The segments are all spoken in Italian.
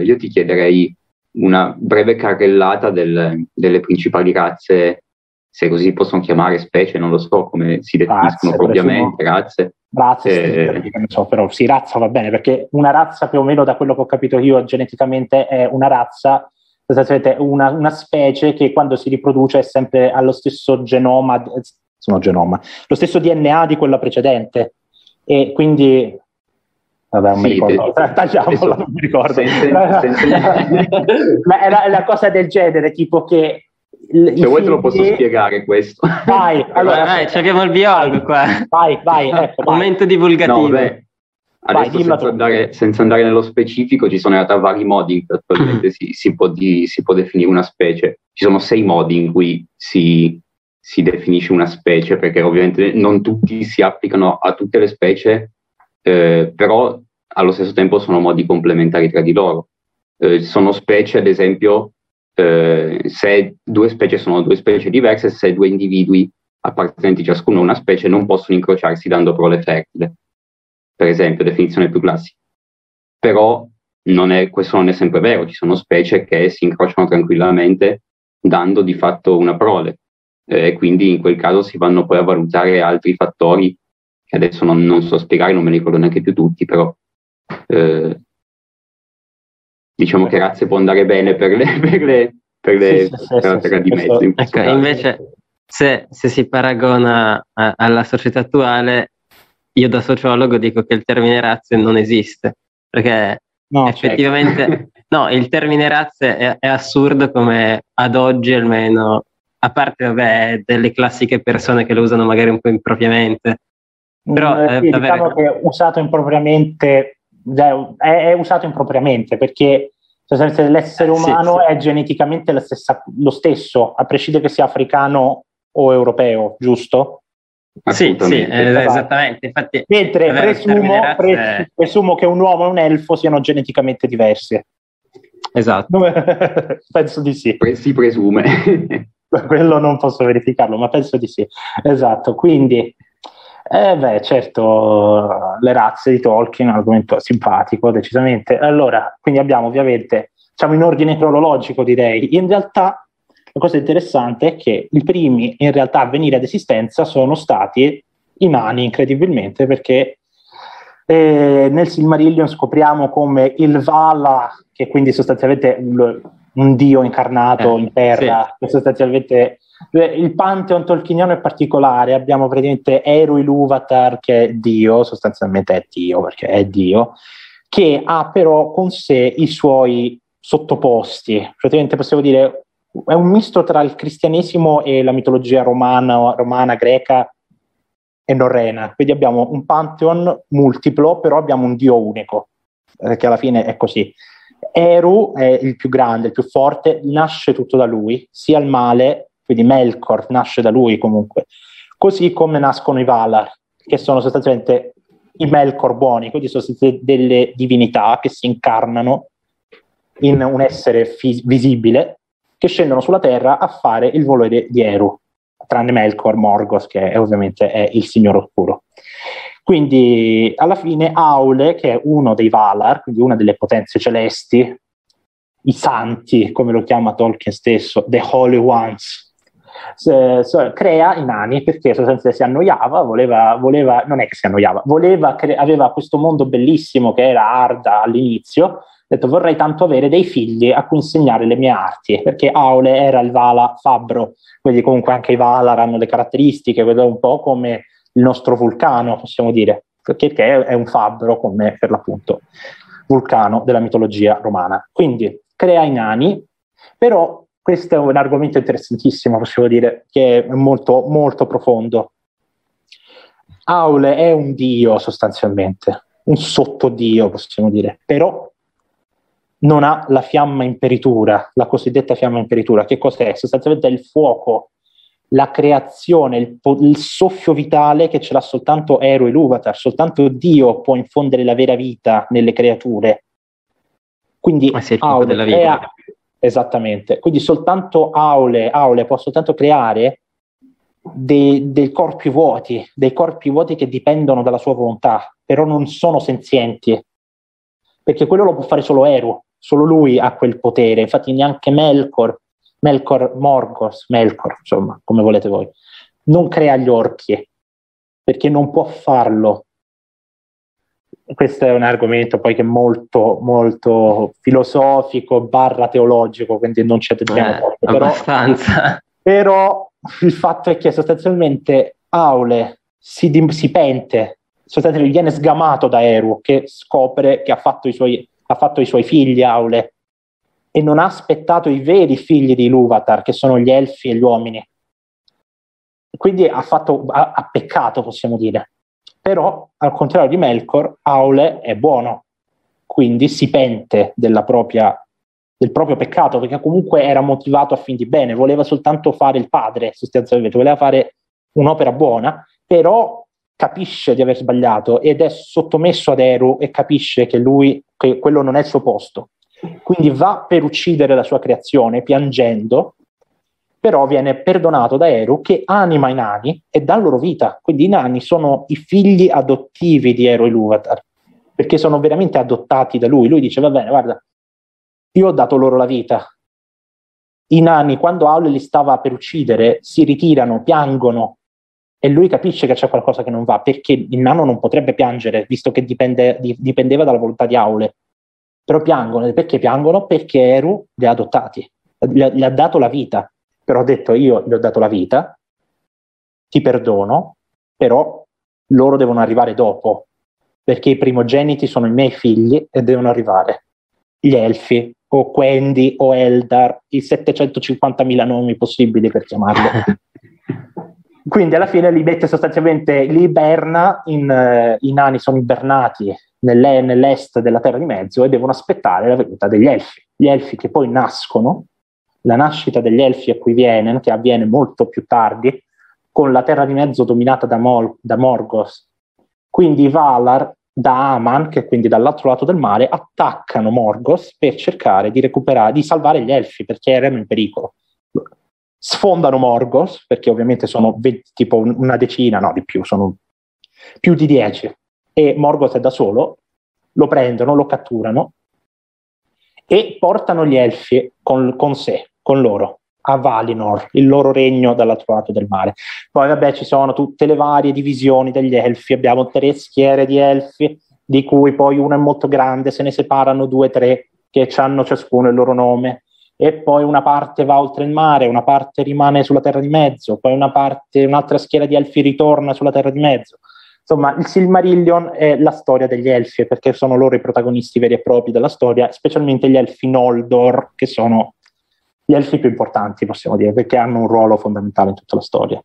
eh, io ti chiederei una breve carrellata del, delle principali razze, se così possono chiamare specie, non lo so come si definiscono propriamente, razze. Razze, eh, non so, però sì, razza va bene, perché una razza più o meno da quello che ho capito io geneticamente è una razza, una, una specie che quando si riproduce è sempre allo stesso genoma, sono genoma, lo stesso DNA di quella precedente. E quindi Vabbè, non sì, mi ricordo. Te, Tagliamola, non mi ricordo. Senza, senza... Ma è una, una, cosa del genere, tipo che... Se vuoi te lo posso spiegare questo. Vai, allora... Vai, abbiamo il biologo qua. Vai, vai, ecco. Vai. Momento divulgativo. No, beh, adesso vai, senza, andare, senza, andare, nello specifico, ci sono in realtà vari modi in cui attualmente mm. si, si, può di, si, può definire una specie. Ci sono sei modi in cui si, si definisce una specie, perché ovviamente non tutti si applicano a tutte le specie eh, però allo stesso tempo sono modi complementari tra di loro. Eh, sono specie, ad esempio, eh, se due specie sono due specie diverse, se due individui appartenenti ciascuno a una specie non possono incrociarsi dando prole fertile, per esempio, definizione più classica. Però non è, questo non è sempre vero, ci sono specie che si incrociano tranquillamente dando di fatto una prole e eh, quindi in quel caso si vanno poi a valutare altri fattori che adesso non, non, so spiegare, non me ne ricordo neanche più tutti, però eh, diciamo che razze può andare bene per le, per le, per le sì, sì, per sì, di mezzo. In ecco, invece se, se, si paragona a, alla società attuale, io da sociologo dico che il termine razze non esiste, perché no, effettivamente certo. no, il termine razze è, è assurdo come ad oggi almeno, a parte vabbè, delle classiche persone che lo usano magari un po' impropriamente, però, mm, eh, sì, diciamo che è usato impropriamente, è, è usato impropriamente perché l'essere umano sì, sì. è geneticamente stessa, lo stesso, a prescindere che sia africano o europeo, giusto? Sì, sì, eh, esattamente. Infatti, Mentre presumo, razze... presumo, che un uomo e un elfo siano geneticamente diversi. Esatto. penso di sì. Si presume. Quello non posso verificarlo, ma penso di sì. Esatto, quindi eh beh, certo, le razze di Tolkien un argomento simpatico, decisamente. Allora, quindi abbiamo ovviamente, siamo in ordine cronologico direi. In realtà la cosa interessante è che i primi in realtà a venire ad esistenza sono stati i nani, incredibilmente, perché eh, nel Silmarillion scopriamo come il Vala, che quindi sostanzialmente un, un dio incarnato eh, in terra, sì. che sostanzialmente il pantheon tolkieniano è particolare, abbiamo praticamente Eru Iluvatar che è Dio, sostanzialmente è Dio perché è Dio, che ha però con sé i suoi sottoposti, praticamente possiamo dire è un misto tra il cristianesimo e la mitologia romana, romana greca e norrena, quindi abbiamo un pantheon multiplo, però abbiamo un Dio unico, perché alla fine è così. Eru è il più grande, il più forte, nasce tutto da lui, sia il male quindi Melkor nasce da lui comunque, così come nascono i Valar, che sono sostanzialmente i Melkor buoni, quindi sono delle divinità che si incarnano in un essere fis- visibile che scendono sulla terra a fare il volere di Eru, tranne Melkor Morgos, che è, ovviamente è il signore oscuro. Quindi alla fine Aule, che è uno dei Valar, quindi una delle potenze celesti, i santi, come lo chiama Tolkien stesso, the Holy Ones, so, crea i nani perché sostanzialmente si annoiava, voleva, voleva, non è che si annoiava, voleva, cre- aveva questo mondo bellissimo che era Arda all'inizio, ha detto vorrei tanto avere dei figli a cui insegnare le mie arti, perché Aule era il Vala fabbro, quindi comunque anche i Valar hanno le caratteristiche, vedo un po' come il nostro vulcano, possiamo dire, perché è un fabbro come per l'appunto vulcano della mitologia romana. Quindi crea i nani, però questo è un argomento interessantissimo, possiamo dire, che è molto, molto profondo. Aule è un dio sostanzialmente, un sottodio, possiamo dire, però non ha la fiamma imperitura, la cosiddetta fiamma imperitura. Che cos'è? Sostanzialmente è il fuoco, la creazione, il, il soffio vitale che ce l'ha soltanto Eru e Luvatar, soltanto Dio può infondere la vera vita nelle creature. Quindi ah, Aule crea, Esattamente, quindi soltanto Aule, Aule può soltanto creare dei, dei, corpi vuoti, dei corpi vuoti che dipendono dalla sua volontà, però non sono senzienti, perché quello lo può fare solo Eru, solo lui ha quel potere, infatti neanche Melkor, Melkor Morgos, Melkor, insomma, come volete voi, non crea gli orchi, perché non può farlo. Questo è un argomento poi che è molto, molto filosofico, barra teologico, quindi non ci attendiamo eh, troppo. Però, però il fatto è che sostanzialmente Aule si, si pente, sostanzialmente viene sgamato da Eru, che scopre che ha fatto i suoi, ha fatto i suoi figli Aule e non ha aspettato i veri figli di Luvatar, che sono gli elfi e gli uomini. Quindi ha, fatto, ha, ha peccato, possiamo dire. Però, al contrario di Melkor, Aule è buono, quindi si pente propria, del proprio peccato, perché comunque era motivato a fin di bene, voleva soltanto fare il padre, sostanzialmente, voleva fare un'opera buona, però capisce di aver sbagliato ed è sottomesso ad Eru e capisce che lui, che quello non è il suo posto. Quindi va per uccidere la sua creazione piangendo, però viene perdonato da Eru che anima i nani e dà loro vita. Quindi i nani sono i figli adottivi di Eru e Luvatar, perché sono veramente adottati da lui. Lui dice, va bene, guarda, io ho dato loro la vita. I nani, quando Aule li stava per uccidere, si ritirano, piangono, e lui capisce che c'è qualcosa che non va, perché il nano non potrebbe piangere, visto che dipende, dipendeva dalla volontà di Aule. Però piangono, perché piangono? Perché Eru li ha adottati, gli ha dato la vita, però ha detto io gli ho dato la vita, ti perdono, però loro devono arrivare dopo, perché i primogeniti sono i miei figli e devono arrivare. Gli elfi, o Quendi, o Eldar, i 750.000 nomi possibili per chiamarlo. Quindi alla fine li mette sostanzialmente, li iberna, in, uh, i nani sono ibernati nell'e- nell'est della Terra di Mezzo e devono aspettare la venuta degli elfi. Gli elfi che poi nascono, la nascita degli elfi a cui viene, che avviene molto più tardi, con la Terra di Mezzo dominata da, Mol- da Morgos. Quindi Valar da Aman, che quindi dall'altro lato del mare, attaccano Morgos per cercare di recuperare, di salvare gli elfi perché erano in pericolo. Sfondano Morgos, perché ovviamente sono 20, tipo una decina, no di più, sono più di 10, e Morgos è da solo, lo prendono, lo catturano e portano gli elfi con, con sé, con loro, a Valinor, il loro regno dall'altro lato del mare. Poi vabbè ci sono tutte le varie divisioni degli elfi, abbiamo tre schiere di elfi, di cui poi una è molto grande, se ne separano due o tre che hanno ciascuno il loro nome e poi una parte va oltre il mare, una parte rimane sulla terra di mezzo, poi una parte, un'altra schiera di elfi ritorna sulla terra di mezzo. Insomma, il Silmarillion è la storia degli elfi, perché sono loro i protagonisti veri e propri della storia, specialmente gli elfi Noldor, che sono gli elfi più importanti, possiamo dire, perché hanno un ruolo fondamentale in tutta la storia.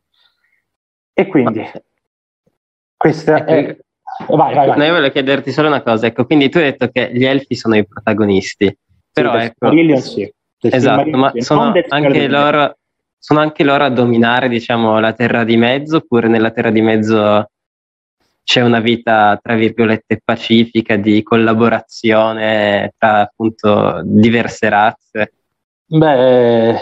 E quindi, questa è... Vai, vai, vai. No, io volevo chiederti solo una cosa, ecco, quindi tu hai detto che gli elfi sono i protagonisti, però sì, ecco... Silmarillion sì Esatto, ma sono anche, loro, sono anche, loro, a dominare, diciamo, la terra di mezzo, oppure nella terra di mezzo c'è una vita, tra virgolette, pacifica di collaborazione tra appunto diverse razze? Beh,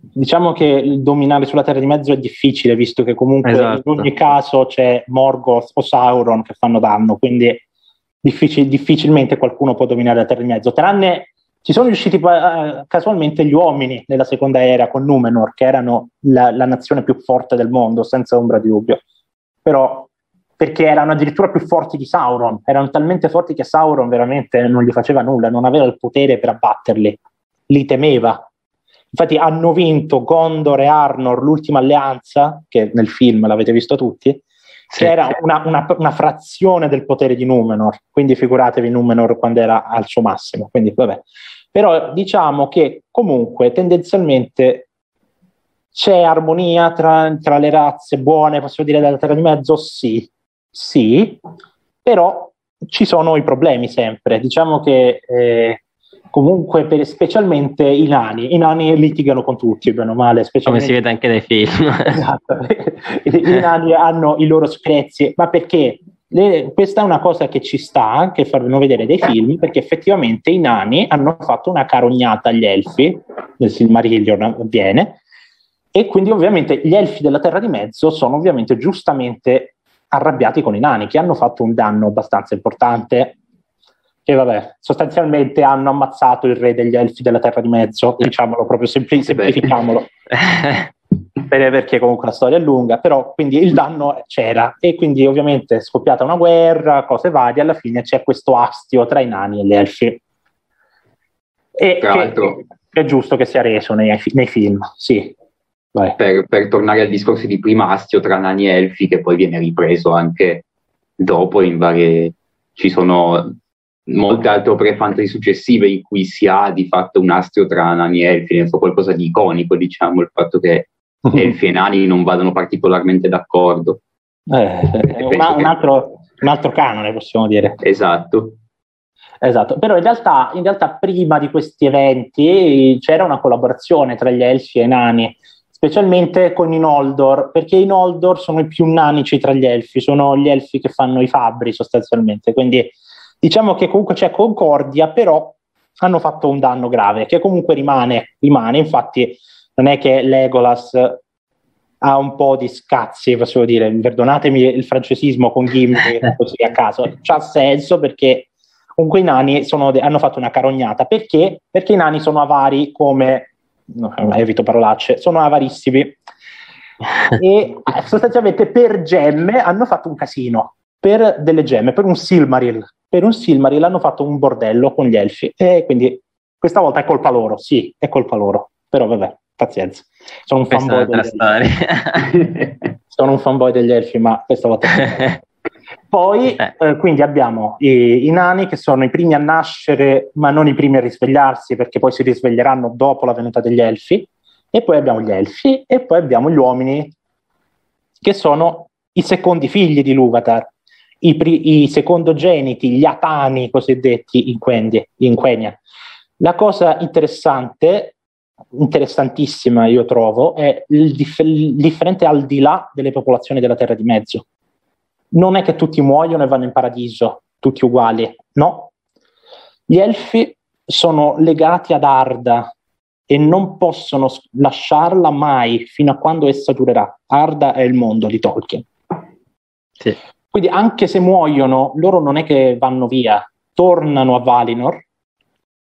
diciamo che dominare sulla terra di mezzo è difficile, visto che comunque esatto. in ogni caso c'è Morgoth o Sauron che fanno danno, quindi difficil- difficilmente qualcuno può dominare la terra di mezzo, tranne ci sono riusciti uh, casualmente gli uomini nella seconda era con Numenor, che erano la, la, nazione più forte del mondo, senza ombra di dubbio. Però perché erano addirittura più forti di Sauron, erano talmente forti che Sauron veramente non gli faceva nulla, non aveva il potere per abbatterli, li temeva. Infatti hanno vinto Gondor e Arnor, l'ultima alleanza, che nel film l'avete visto tutti, sì, che era una, una, una, frazione del potere di Numenor, quindi figuratevi Numenor quando era al suo massimo, quindi vabbè. Però diciamo che comunque tendenzialmente c'è armonia tra, tra le razze buone, possiamo dire della terra di mezzo? Sì, sì, però ci sono i problemi sempre. Diciamo che eh, comunque per, specialmente i nani, i nani litigano con tutti, bene o male. Come si vede anche dai film. esatto, I, i nani hanno i loro screzi, ma perché? Le, questa è una cosa che ci sta, che fanno vedere dei film, perché effettivamente i nani hanno fatto una carognata agli elfi, nel Silmarillion avviene, e quindi ovviamente gli elfi della Terra di Mezzo sono ovviamente giustamente arrabbiati con i nani, che hanno fatto un danno abbastanza importante che vabbè, sostanzialmente hanno ammazzato il re degli elfi della Terra di Mezzo, diciamolo proprio, sempli- semplifichiamolo. perché comunque la storia è lunga, però quindi il danno c'era e quindi ovviamente è scoppiata una guerra, cose varie, alla fine c'è questo astio tra i nani e gli elfi. E che, è giusto che sia reso nei, nei film, sì. Per, per, tornare al discorso di prima astio tra nani e elfi, che poi viene ripreso anche dopo in varie... ci sono molte altre opere fantasy successive in cui si ha di fatto un astio tra nani e elfi, ne so, qualcosa di iconico, diciamo, il fatto che elfi e nani non vadano particolarmente d'accordo. Eh, una, un, altro, un altro canone, possiamo dire. Esatto. Esatto, però in realtà, in realtà, prima di questi eventi c'era una collaborazione tra gli elfi e i nani, specialmente con i Noldor, perché i Noldor sono i più nanici tra gli elfi, sono gli elfi che fanno i fabbri sostanzialmente, quindi diciamo che comunque c'è concordia, però hanno fatto un danno grave, che comunque rimane, rimane. infatti non è che Legolas ha un po' di scazzi, possiamo dire, perdonatemi il francesismo con Gimli così a caso, c'ha senso perché comunque i nani de- hanno fatto una carognata, perché? Perché i nani sono avari come, no, evito parolacce, sono avarissimi. E eh, sostanzialmente per gemme hanno fatto un casino, per delle gemme, per un Silmaril, per un Silmaril hanno fatto un bordello con gli elfi e quindi questa volta è colpa loro, sì, è colpa loro, però vabbè, pazienza. Sono un fanboy degli elfi. Sono un fanboy degli elfi, ma questa volta... Poi, eh. Eh, quindi abbiamo i, i, nani che sono i primi a nascere, ma non i primi a risvegliarsi, perché poi si risveglieranno dopo la venuta degli elfi. E poi abbiamo gli elfi, e poi abbiamo gli uomini, che sono i secondi figli di Luvatar, i, pri- i secondogeniti, gli atani cosiddetti in, Quendi, in Quenya. La cosa interessante, interessantissima io trovo, è il, dif- il differente al di là delle popolazioni della Terra di Mezzo. Non è che tutti muoiono e vanno in paradiso, tutti uguali, no. Gli elfi sono legati ad Arda e non possono lasciarla mai fino a quando essa durerà. Arda è il mondo di Tolkien. Sì. Quindi anche se muoiono, loro non è che vanno via, tornano a Valinor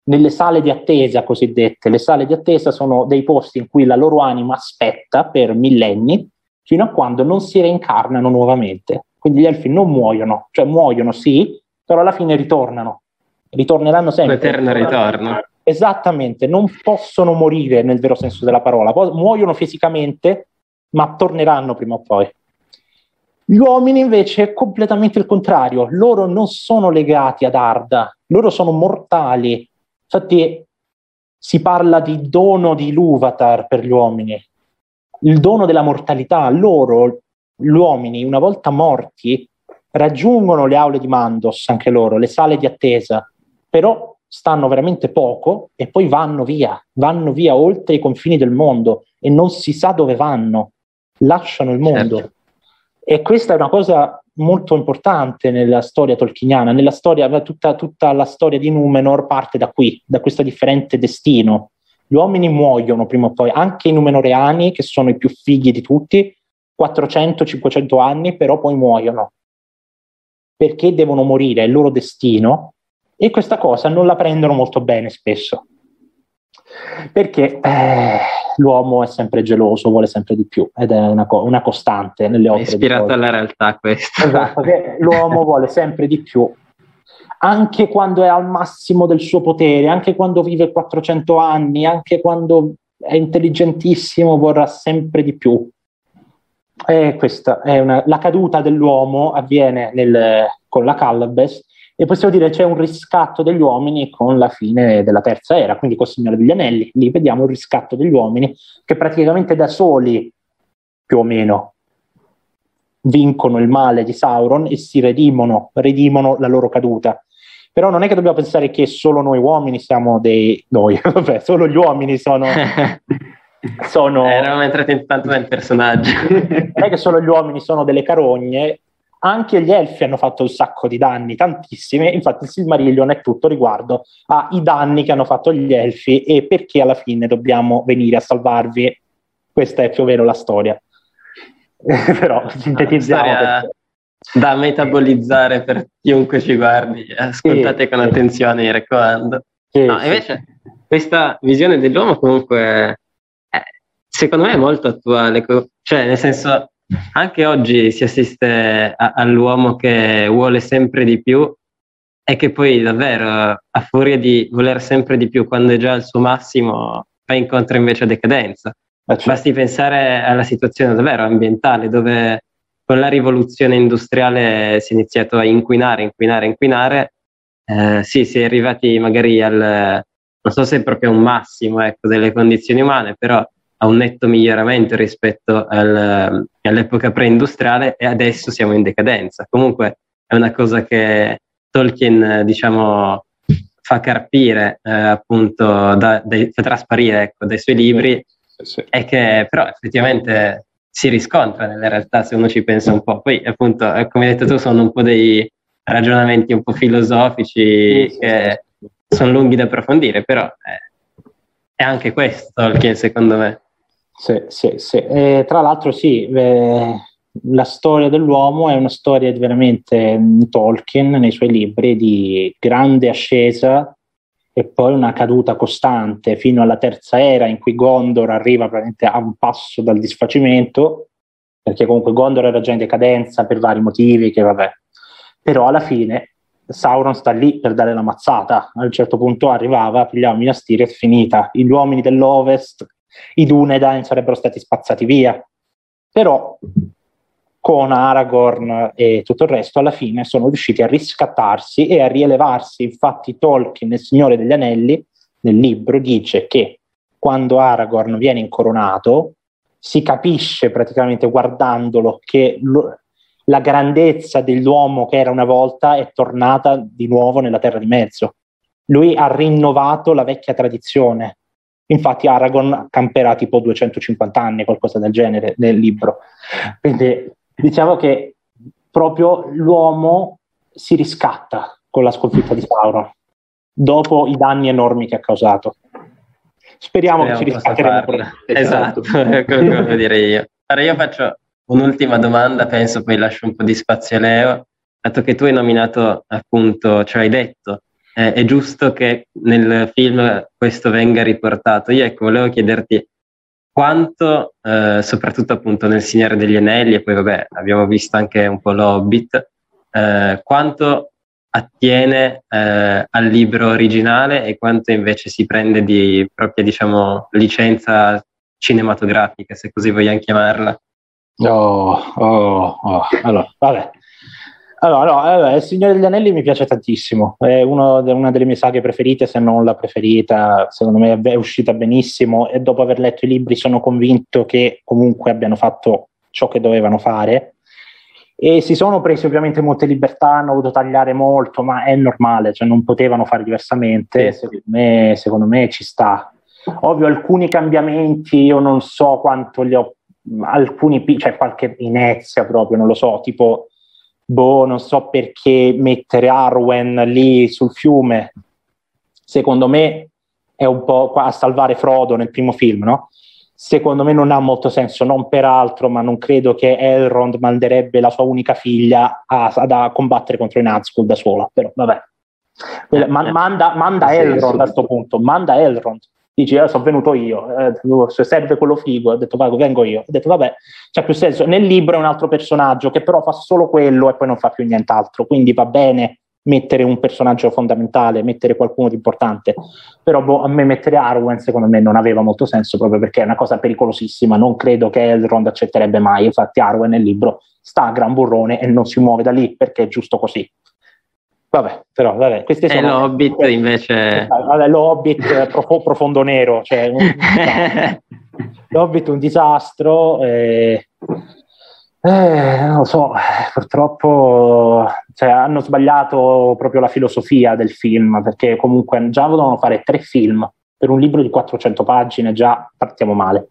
nelle sale di attesa cosiddette. Le sale di attesa sono dei posti in cui la loro anima aspetta per millenni fino a quando non si reincarnano nuovamente. Quindi gli elfi non muoiono, cioè muoiono sì, però alla fine ritornano. Ritorneranno sempre. L'eterno ritorno. Esattamente, non possono morire nel vero senso della parola, muoiono fisicamente, ma torneranno prima o poi. Gli uomini invece è completamente il contrario, loro non sono legati ad Arda, loro sono mortali. Infatti si parla di dono di Luvatar per gli uomini, il dono della mortalità. Loro, gli uomini, una volta morti, raggiungono le aule di Mandos, anche loro, le sale di attesa, però stanno veramente poco e poi vanno via, vanno via oltre i confini del mondo e non si sa dove vanno, lasciano il mondo. Certo. E questa è una cosa molto importante nella storia tolkieniana, nella storia, tutta, tutta la storia di Numenor parte da qui, da questo differente destino. Gli uomini muoiono prima o poi, anche i Numenoreani, che sono i più fighi di tutti, 400-500 anni, però poi muoiono. Perché devono morire, è il loro destino, e questa cosa non la prendono molto bene spesso. Perché eh, l'uomo è sempre geloso, vuole sempre di più ed è una, co- una costante nelle opere. È ispirato alla realtà questo. Esatto, l'uomo vuole sempre di più, anche quando è al massimo del suo potere, anche quando vive 400 anni, anche quando è intelligentissimo, vorrà sempre di più. E questa è una, la caduta dell'uomo avviene nel, con la Calabes e possiamo dire c'è un riscatto degli uomini con la fine della terza era, quindi col Signore degli Anelli. Lì vediamo il riscatto degli uomini che praticamente da soli, più o meno, vincono il male di Sauron e si redimono, redimono la loro caduta. Però non è che dobbiamo pensare che solo noi uomini siamo dei... noi, vabbè, solo gli uomini sono... sono... Eh, eravamo entrati intanto nel personaggio. non è che solo gli uomini sono delle carogne, anche gli elfi hanno fatto un sacco di danni, tantissimi, infatti il Silmarillion è tutto riguardo ai danni che hanno fatto gli elfi e perché alla fine dobbiamo venire a salvarvi. Questa è più o meno la storia. Però sintetizziamo. Storia, da metabolizzare per chiunque ci guardi. Ascoltate sì, con sì. attenzione, mi raccomando. Sì, no, invece questa visione dell'uomo comunque è, secondo me è molto attuale, cioè nel senso anche oggi si assiste a, all'uomo che vuole sempre di più e che poi davvero a furia di voler sempre di più quando è già al suo massimo va incontro invece a decadenza. Ah, certo. Basti pensare alla situazione davvero ambientale dove con la rivoluzione industriale si è iniziato a inquinare, inquinare, inquinare. Eh, sì, si è arrivati magari al, non so se è proprio un massimo ecco, delle condizioni umane, però a un netto miglioramento rispetto al, all'epoca pre-industriale e adesso siamo in decadenza. Comunque è una cosa che Tolkien, diciamo, fa carpire, eh, appunto, da, da, fa trasparire ecco, dai suoi libri sì, sì. e che però effettivamente si riscontra nella realtà se uno ci pensa un po'. Poi appunto, eh, come hai detto tu, sono un po' dei ragionamenti un po' filosofici sì, che sono lunghi da approfondire, però è, è anche questo Tolkien secondo me. Sì, sì, sì. E, tra l'altro sì, eh, la storia dell'uomo è una storia veramente Tolkien nei suoi libri di grande ascesa e poi una caduta costante fino alla terza era in cui Gondor arriva praticamente a un passo dal disfacimento, perché comunque Gondor era già in decadenza per vari motivi, che vabbè. Però alla fine Sauron sta lì per dare la mazzata, a un certo punto arrivava, pigliava Minas Tirith, finita. Gli uomini dell'Ovest, i Dunedain sarebbero stati spazzati via. Però con Aragorn e tutto il resto, alla fine sono riusciti a riscattarsi e a rielevarsi. Infatti, Tolkien, il Signore degli Anelli, nel libro dice che quando Aragorn viene incoronato, si capisce praticamente guardandolo che lo, la grandezza dell'uomo che era una volta è tornata di nuovo nella Terra di Mezzo. Lui ha rinnovato la vecchia tradizione. Infatti Aragorn camperà tipo 250 anni, qualcosa del genere, nel libro. Quindi diciamo che proprio l'uomo si riscatta con la sconfitta di Sauron dopo i danni enormi che ha causato. Speriamo, Speriamo che ci riscatteremo. Esatto, come dire io. Allora io faccio un'ultima domanda, penso poi lascio un po' di spazio a Leo. Dato che tu hai nominato appunto, cioè hai detto, eh, è giusto che nel film questo venga riportato. Io ecco, volevo chiederti quanto, eh, soprattutto appunto nel Signore degli Anelli, e poi vabbè, abbiamo visto anche un po' l'Hobbit, eh, quanto attiene eh, al libro originale e quanto invece si prende di propria, diciamo, licenza cinematografica, se così vogliamo chiamarla. Oh, oh, oh. Allora, vabbè, allora, no, eh, Il Signore degli Anelli mi piace tantissimo, è uno, una delle mie saghe preferite, se non la preferita, secondo me è uscita benissimo e dopo aver letto i libri sono convinto che comunque abbiano fatto ciò che dovevano fare. E si sono presi ovviamente molte libertà, hanno voluto tagliare molto, ma è normale, cioè non potevano fare diversamente, secondo me, secondo me ci sta. Ovvio, alcuni cambiamenti, io non so quanto li ho, alcuni, cioè qualche inezia proprio, non lo so, tipo boh, non so perché mettere Arwen lì sul fiume, secondo me è un po' a salvare Frodo nel primo film, no? Secondo me non ha molto senso, non per altro, ma non credo che Elrond manderebbe la sua unica figlia a, a, a combattere contro i Nazgûl da sola, però vabbè. Eh, Ma, manda, manda Elrond a questo punto, manda Elrond dici eh, sono venuto io, eh, se serve quello figo, ho detto vago, vengo io, ho detto vabbè, c'ha più senso, nel libro è un altro personaggio che però fa solo quello e poi non fa più nient'altro, quindi va bene mettere un personaggio fondamentale, mettere qualcuno di importante, però boh, a me mettere Arwen secondo me non aveva molto senso proprio perché è una cosa pericolosissima, non credo che Elrond accetterebbe mai, infatti Arwen nel libro sta a gran burrone e non si muove da lì perché è giusto così. Vabbè, però, vabbè, questi sono... E l'Hobbit invece... Vabbè, l'Hobbit prof- profondo nero, cioè... Un... L'Hobbit un disastro, e... eh, non lo so, purtroppo cioè, hanno sbagliato proprio la filosofia del film, perché comunque già volevano fare tre film per un libro di 400 pagine, già partiamo male.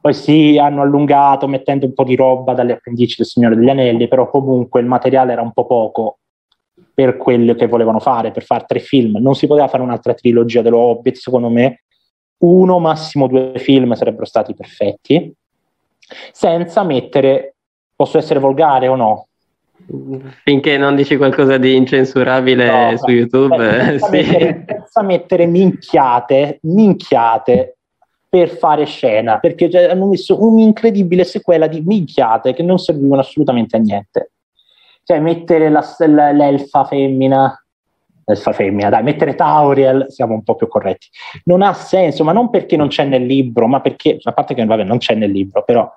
Poi sì, hanno allungato mettendo un po' di roba dalle appendici del Signore degli Anelli, però comunque il materiale era un po' poco per quello che volevano fare, per fare tre film. Non si poteva fare un'altra trilogia dello Hobbit, secondo me. Uno, massimo due film sarebbero stati perfetti, senza mettere, posso essere volgare o no? Finché non dici qualcosa di incensurabile no, su YouTube, senza, sì. mettere, senza mettere minchiate, minchiate per fare scena, perché cioè, hanno messo un'incredibile sequela di minchiate che non servivano assolutamente a niente. Cioè, mettere la, l'elfa femmina l'elfa femmina, dai, mettere Tauriel, siamo un po' più corretti. Non ha senso, ma non perché non c'è nel libro, ma perché, a parte che vabbè, non c'è nel libro, però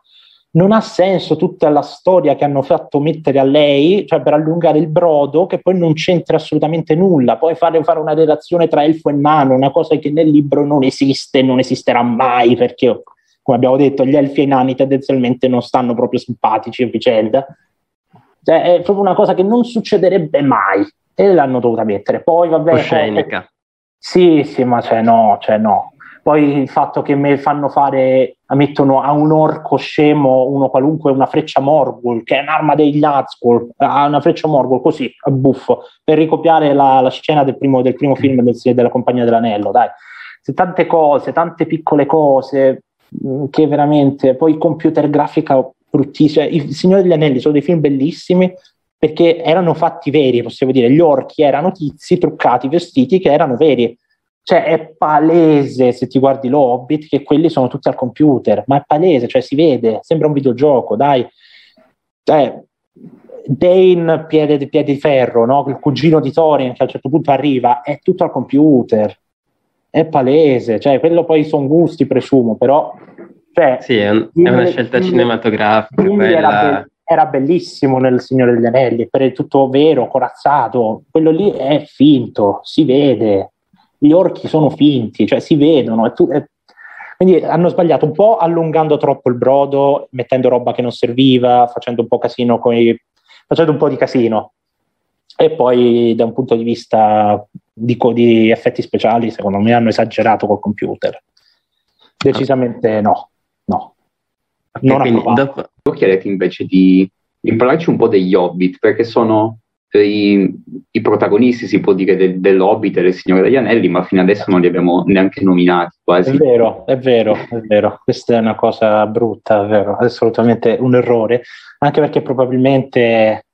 non ha senso tutta la storia che hanno fatto mettere a lei, cioè per allungare il brodo, che poi non c'entra assolutamente nulla. Poi fare, fare una relazione tra elfo e nano, una cosa che nel libro non esiste, non esisterà mai, perché, come abbiamo detto, gli elfi e i nani tendenzialmente non stanno proprio simpatici a vicenda. Cioè, è proprio una cosa che non succederebbe mai e l'hanno dovuta mettere. Poi, vabbè. Oscenica. Poi, sì, sì, ma cioè no, cioè no poi il fatto che me fanno fare, mettono a un orco scemo, uno qualunque, una freccia Morgul, che è un'arma dei Nazgûl, ha una freccia Morgul così, a buffo, per ricopiare la, la scena del primo, del primo film del, della Compagnia dell'Anello, dai. Se tante cose, tante piccole cose, mm, che veramente, poi computer grafica bruttissima. I Signori degli Anelli sono dei film bellissimi, perché erano fatti veri, possiamo dire, gli orchi erano tizi truccati, vestiti che erano veri cioè è palese se ti guardi l'Hobbit che quelli sono tutti al computer, ma è palese, cioè si vede, sembra un videogioco, dai. Cioè, Dane piede, piede di ferro, no? il cugino di Thorin che a un certo punto arriva, è tutto al computer, è palese, cioè quello poi sono gusti presumo, però... Cioè, sì, è, un, è una scelta cinematografica. Era, be- era, bellissimo nel Signore degli Anelli, per tutto vero, corazzato, quello lì è finto, si vede, gli orchi sono finti, cioè si vedono. Tu, è... quindi hanno sbagliato un po' allungando troppo il brodo, mettendo roba che non serviva, facendo un po' casino coi... facendo un po' di casino. E poi da un punto di vista di, di effetti speciali, secondo me hanno esagerato col computer. Decisamente no. Non quindi, dopo... chiederti invece di, di parlarci un po' degli Hobbit, perché sono i, i, protagonisti, si può dire, del, dell'Hobbit e del Signore degli Anelli, ma fino adesso non li abbiamo neanche nominati quasi. È vero, è vero, è vero. Questa è una cosa brutta, è vero, è assolutamente un errore, anche perché probabilmente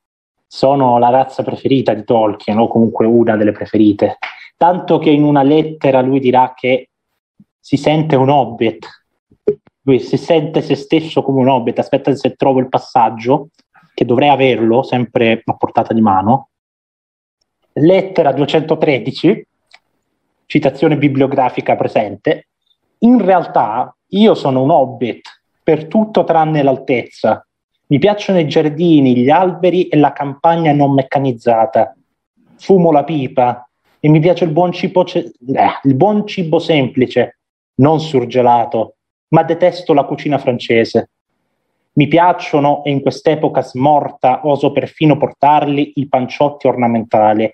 sono la razza preferita di Tolkien, o comunque una delle preferite. Tanto che in una lettera lui dirà che si sente un hobbit, lui si sente se stesso come un hobbit, aspetta se trovo il passaggio, che dovrei averlo sempre a portata di mano. Lettera 213, citazione bibliografica presente. In realtà io sono un hobbit per tutto tranne l'altezza. Mi piacciono i giardini, gli alberi e la campagna non meccanizzata. Fumo la pipa e mi piace il buon cibo, ce- eh, il buon cibo semplice, non surgelato, ma detesto la cucina francese. Mi piacciono e in quest'epoca smorta oso perfino portarli i panciotti ornamentali.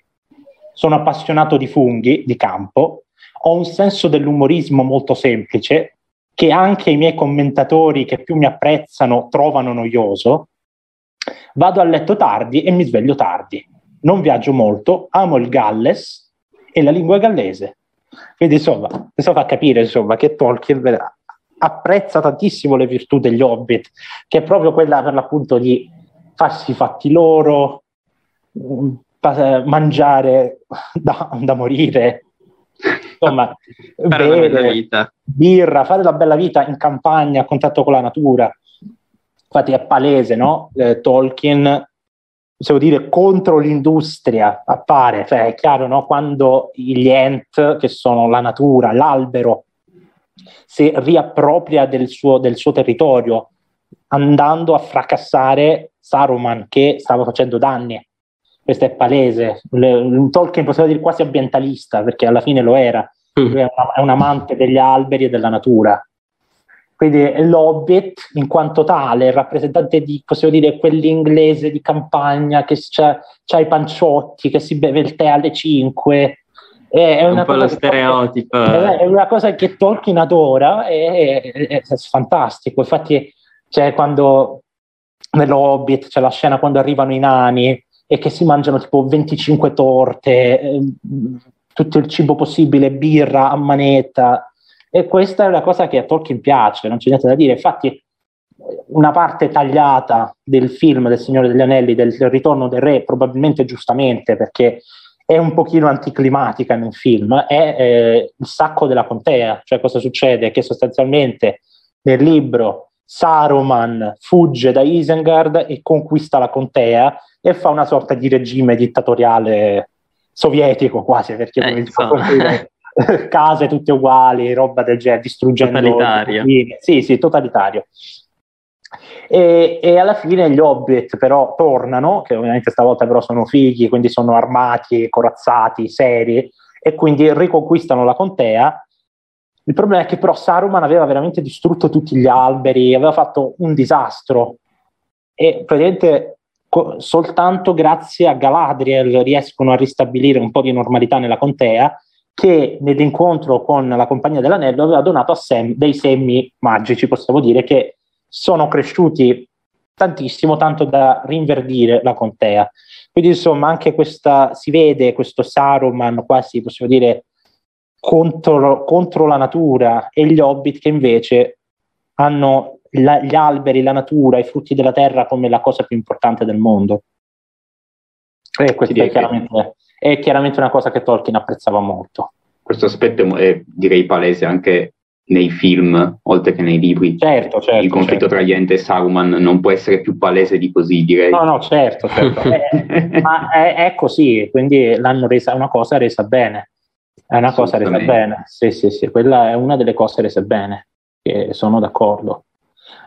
Sono appassionato di funghi, di campo, ho un senso dell'umorismo molto semplice che anche i miei commentatori che più mi apprezzano trovano noioso. Vado a letto tardi e mi sveglio tardi. Non viaggio molto, amo il Galles e la lingua gallese. Quindi insomma, questo fa capire insomma, che Tolkien apprezza tantissimo le virtù degli hobbit, che è proprio quella per l'appunto di farsi i fatti loro, mm, mangiare da, da morire, insomma, fare bere, birra, fare la bella vita in campagna a contatto con la natura. Infatti è palese, no? Eh, Tolkien, possiamo dire, contro l'industria appare, cioè è chiaro, no? Quando gli Ent, che sono la natura, l'albero, si riappropria del suo, del suo territorio, andando a fracassare Saruman che stava facendo danni. Questo è palese. Un Tolkien possiamo dire quasi ambientalista, perché alla fine lo era. Mm. È, una, è un amante degli alberi e della natura. Quindi l'Hobbit, in quanto tale, rappresentante di, possiamo dire, quell'inglese di campagna che ha i panciotti, che si beve il tè alle 5, è, è un po' lo stereotipo. Tolkien, è una cosa che Tolkien adora, è, è, è fantastico. Infatti, c'è quando nello Hobbit c'è la scena quando arrivano i nani e che si mangiano tipo 25 torte, eh, tutto il cibo possibile, birra a manetta. E questa è una cosa che a Tolkien piace, non c'è niente da dire. Infatti, una parte tagliata del film del Signore degli Anelli, del, del ritorno del re, probabilmente giustamente perché è un pochino anticlimatica nel film, è eh, il sacco della contea, cioè cosa succede? Che sostanzialmente nel libro Saruman fugge da Isengard e conquista la contea e fa una sorta di regime dittatoriale sovietico quasi, perché eh, case tutte uguali, roba del genere, distruggendo... Totalitario. Sì, sì, totalitario. E, e, alla fine gli Hobbit però tornano, che ovviamente stavolta però sono fighi, quindi sono armati, corazzati, seri, e quindi riconquistano la contea. Il problema è che però Saruman aveva veramente distrutto tutti gli alberi, aveva fatto un disastro e praticamente co- soltanto grazie a Galadriel riescono a ristabilire un po' di normalità nella contea che nell'incontro con la compagnia dell'anello aveva donato a Sam dei semi magici, possiamo dire, che sono cresciuti tantissimo, tanto da rinverdire la contea. Quindi insomma anche questa, si vede questo Saruman quasi, possiamo dire, contro, contro la natura e gli hobbit che invece hanno la, gli alberi, la natura, i frutti della terra come la cosa più importante del mondo. E questa è chiaramente, è chiaramente una cosa che Tolkien apprezzava molto. Questo aspetto è direi palese anche nei film, oltre che nei libri. Certo, certo. Il conflitto certo. tra Yente e Saruman non può essere più palese di così, direi. No, no, certo, certo. eh, ma è, è, così, quindi l'hanno resa una cosa resa bene. È una cosa resa bene. Sì, sì, sì, quella è una delle cose rese bene, che sono d'accordo.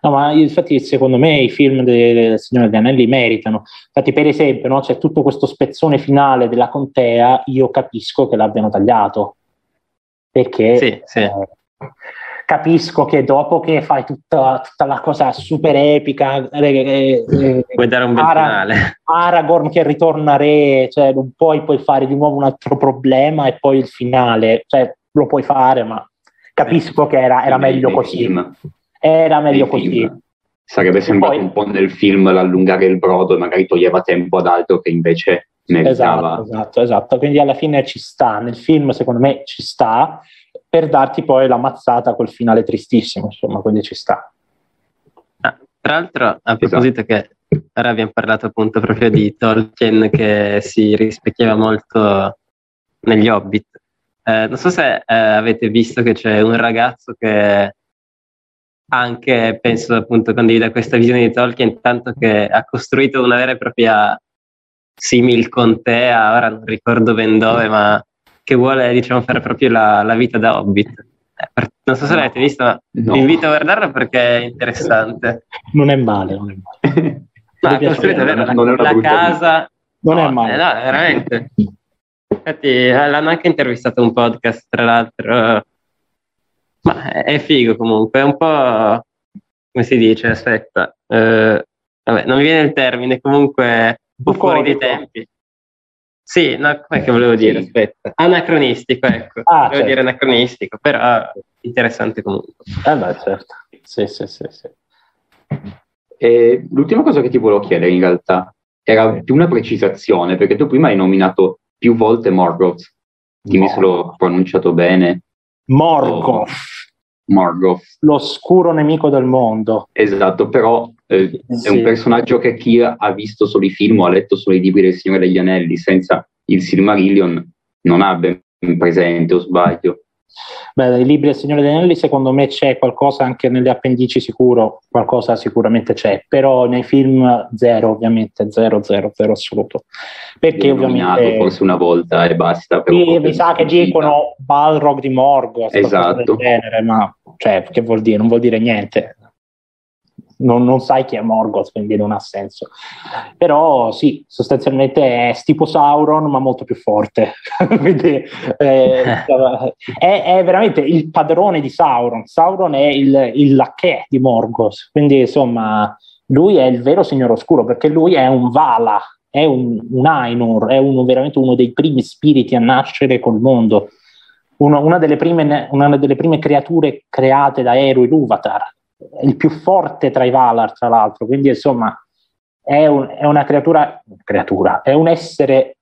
No, ma infatti secondo me i film del Signore degli Anelli meritano. Infatti, per esempio, no, c'è tutto questo spezzone finale della contea, io capisco che l'abbiano tagliato. Perché sì, sì. Eh, capisco che dopo che fai tutta, tutta la cosa super epica, eh, eh, puoi dare un bel Ara- finale. Aragorn che ritorna re, cioè non puoi poi fare di nuovo un altro problema e poi il finale, cioè lo puoi fare, ma capisco che era, era meglio così. Film. Era meglio così. Film. Sarebbe sembrato poi, un po' nel film l'allungare il brodo e magari toglieva tempo ad altro che invece meritava. Esatto, esatto, esatto. Quindi alla fine ci sta, nel film secondo me ci sta, per darti poi la mazzata col finale tristissimo, insomma, quindi ci sta. Ah, tra l'altro, a esatto. proposito esatto. che ora abbiamo parlato appunto proprio di Tolkien che si rispecchiava molto negli Hobbit. Eh, non so se eh, avete visto che c'è un ragazzo che anche, penso appunto, condivide questa visione di Tolkien, tanto che ha costruito una vera e propria simil contea, ora non ricordo ben dove, ma che vuole diciamo, fare proprio la, la vita da hobbit. Eh, non so se l'avete visto, ma no. vi invito a guardarlo perché è interessante. Non è male, non è male. Ma costruite vero, la, la casa... Non no, è male. Eh, no, veramente. Infatti eh, l'hanno anche intervistato un podcast, tra l'altro. Ma è figo comunque, è un po'... come si dice? Aspetta. Eh, vabbè, non mi viene il termine, comunque un po' fuori dei tempi. Sì, no, come che volevo dire? Sì. Aspetta, anacronistico, ecco. Ah, volevo certo. dire anacronistico, però interessante comunque. Eh beh, certo. Sì, sì, sì, sì. E l'ultima cosa che ti volevo chiedere in realtà era più una precisazione, perché tu prima hai nominato più volte Morgoth. Dimmi se l'ho pronunciato bene. Morgoth. Morgoth. L'oscuro nemico del mondo. Esatto, però eh, sì. è un personaggio che chi ha visto solo i film o ha letto solo i libri del Signore degli Anelli senza il Silmarillion non ha ben presente o sbaglio. Beh, nei libri del Signore degli Anelli secondo me c'è qualcosa anche nelle appendici sicuro, qualcosa sicuramente c'è, però nei film zero ovviamente, zero, zero, zero assoluto. Perché ovviamente... forse una volta e basta. Sì, mi sa che dicono Balrog di Morgoth, esatto. genere, ma cioè, che vuol dire? Non vuol dire niente non, non, sai chi è Morgoth, quindi non ha senso. Però sì, sostanzialmente è tipo Sauron, ma molto più forte. quindi eh, è, è, veramente il padrone di Sauron. Sauron è il, il lacchè di Morgoth, quindi insomma lui è il vero signore oscuro perché lui è un Vala, è un, un Ainur, è uno, veramente uno dei primi spiriti a nascere col mondo. Uno, una, delle prime, una, delle prime, creature create da Eru Il più forte tra i Valar, tra l'altro, quindi insomma è, un, è una creatura, creatura, è un essere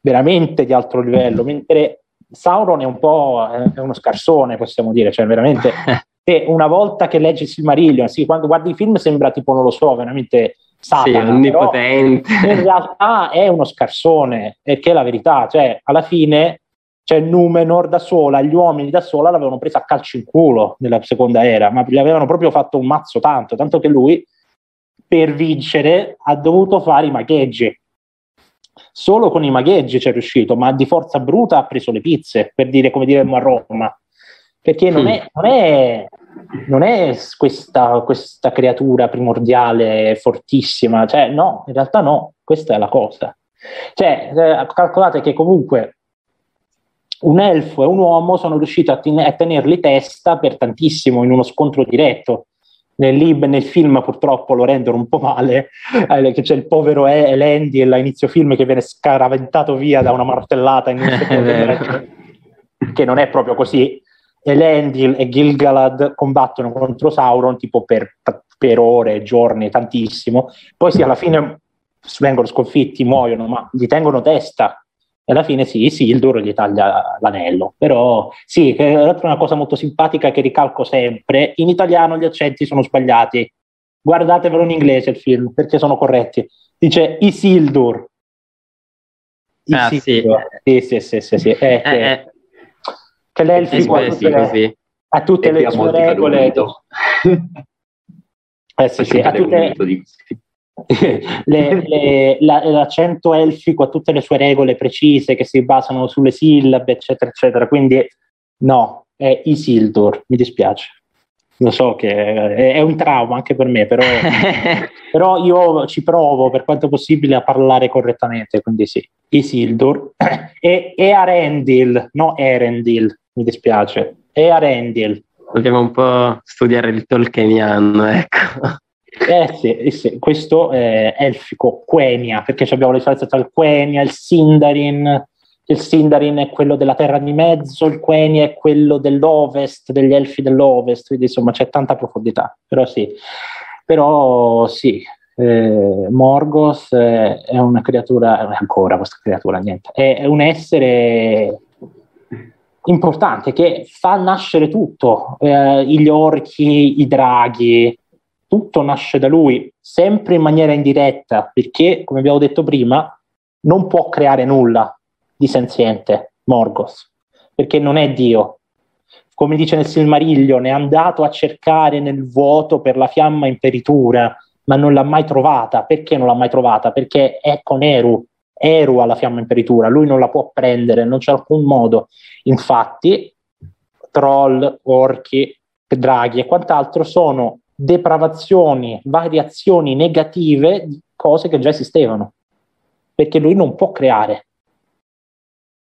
veramente di alto livello, mentre Sauron è un po' è uno scarsone, possiamo dire, cioè veramente te una volta che leggi il Silmarillion, sì, quando guardi i film sembra tipo, non lo so, veramente Satana, sì, onnipotente. in realtà è uno scarsone, e che è la verità, cioè alla fine cioè Numenor da sola, gli uomini da sola l'avevano presa a calcio in culo nella seconda era, ma gli avevano proprio fatto un mazzo tanto, tanto che lui per vincere ha dovuto fare i magheggi. Solo con i magheggi ci è riuscito, ma di forza bruta ha preso le pizze, per dire come diremmo a Roma. Perché non è, non è, non è questa, questa creatura primordiale fortissima, cioè no, in realtà no, questa è la cosa. Cioè, eh, calcolate che comunque un elfo e un uomo sono riusciti a, ten- a tenerli testa per tantissimo in uno scontro diretto. Nel, lib, nel film purtroppo lo rendono un po' male, eh, che c'è il povero Elendil a inizio film che viene scaraventato via da una martellata in un che non è proprio così. Elendil e Gilgalad combattono contro Sauron tipo per, per ore, giorni, tantissimo. Poi sì, alla fine vengono sconfitti, muoiono, ma gli tengono testa e alla fine sì, sì, il duro gli taglia l'anello. Però sì, è una cosa molto simpatica che ricalco sempre, in italiano gli accenti sono sbagliati. Guardatevelo in inglese il film, perché sono corretti. Dice Isildur. Isildur. Ah, sì. Sì, sì, sì, sì, È eh, che, eh. che l'elfico ha tutte, le, ha tutte le sue regole. eh sì, sì, ha tutte, le, le, la, l'accento elfico ha tutte le sue regole precise che si basano sulle sillabe, eccetera, eccetera. Quindi no, è Isildur, mi dispiace. Lo so che è, è un trauma anche per me, però, però, io ci provo per quanto possibile a parlare correttamente, quindi sì, Isildur. e, e Arendil, no Erendil, mi dispiace, e Arendil. Dobbiamo un po' studiare il Tolkieniano, ecco. Eh sì, eh sì, questo è elfico, Quenya, perché abbiamo la differenza tra il Quenya e il Sindarin. Il Sindarin è quello della terra di mezzo, il Quenya è quello dell'ovest, degli elfi dell'ovest, quindi insomma c'è tanta profondità. Però sì, però sì eh, Morgoth è una creatura, ancora questa creatura, niente, è un essere importante che fa nascere tutto, eh, gli orchi, i draghi, tutto nasce da lui, sempre in maniera indiretta, perché, come abbiamo detto prima, non può creare nulla di senziente, Morgoth, perché non è Dio. Come dice nel Silmarillion, è andato a cercare nel vuoto per la fiamma imperitura, ma non l'ha mai trovata. Perché non l'ha mai trovata? Perché è con Eru, Eru ha la fiamma imperitura, lui non la può prendere, non c'è alcun modo. Infatti, troll, orchi, draghi e quant'altro sono depravazioni, variazioni negative di cose che già esistevano, perché lui non può creare.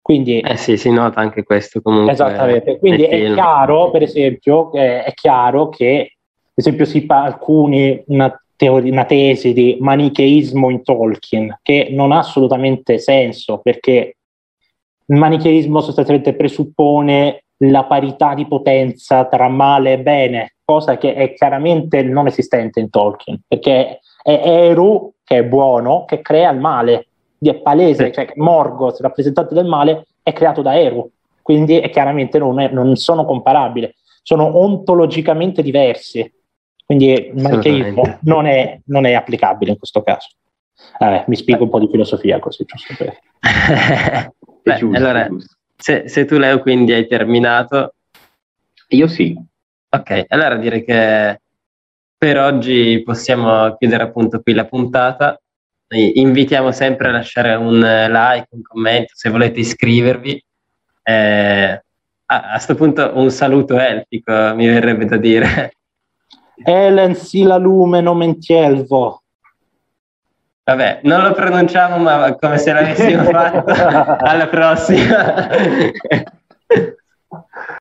Quindi, eh sì, si nota anche questo comunque. Esattamente, quindi è chiaro, per esempio, è chiaro che, per esempio, si fa alcuni, una, teoria, una tesi di manicheismo in Tolkien, che non ha assolutamente senso, perché il manicheismo sostanzialmente presuppone la parità di potenza tra male e bene, cosa che è chiaramente non esistente in Tolkien, perché è Eru, che è buono, che crea il male. È palese, cioè Morgoth, rappresentante del male, è creato da Eru, quindi è chiaramente non, è, non sono comparabili, sono ontologicamente diversi. Quindi il manicheismo non è, non è applicabile in questo caso. Eh, mi spiego un po' di filosofia così, giusto per... Beh, giusto, allora, giusto. Se, se, tu Leo quindi hai terminato... Io sì. Ok, allora direi che per oggi possiamo chiudere appunto qui la puntata. Invitiamo sempre a lasciare un like, un commento, se volete iscrivervi. Eh, a questo punto un saluto elfico, mi verrebbe da dire. Elen sila lume nomentielvo. Vabbè, non lo pronunciamo, ma come se l'avessimo fatto. Alla prossima.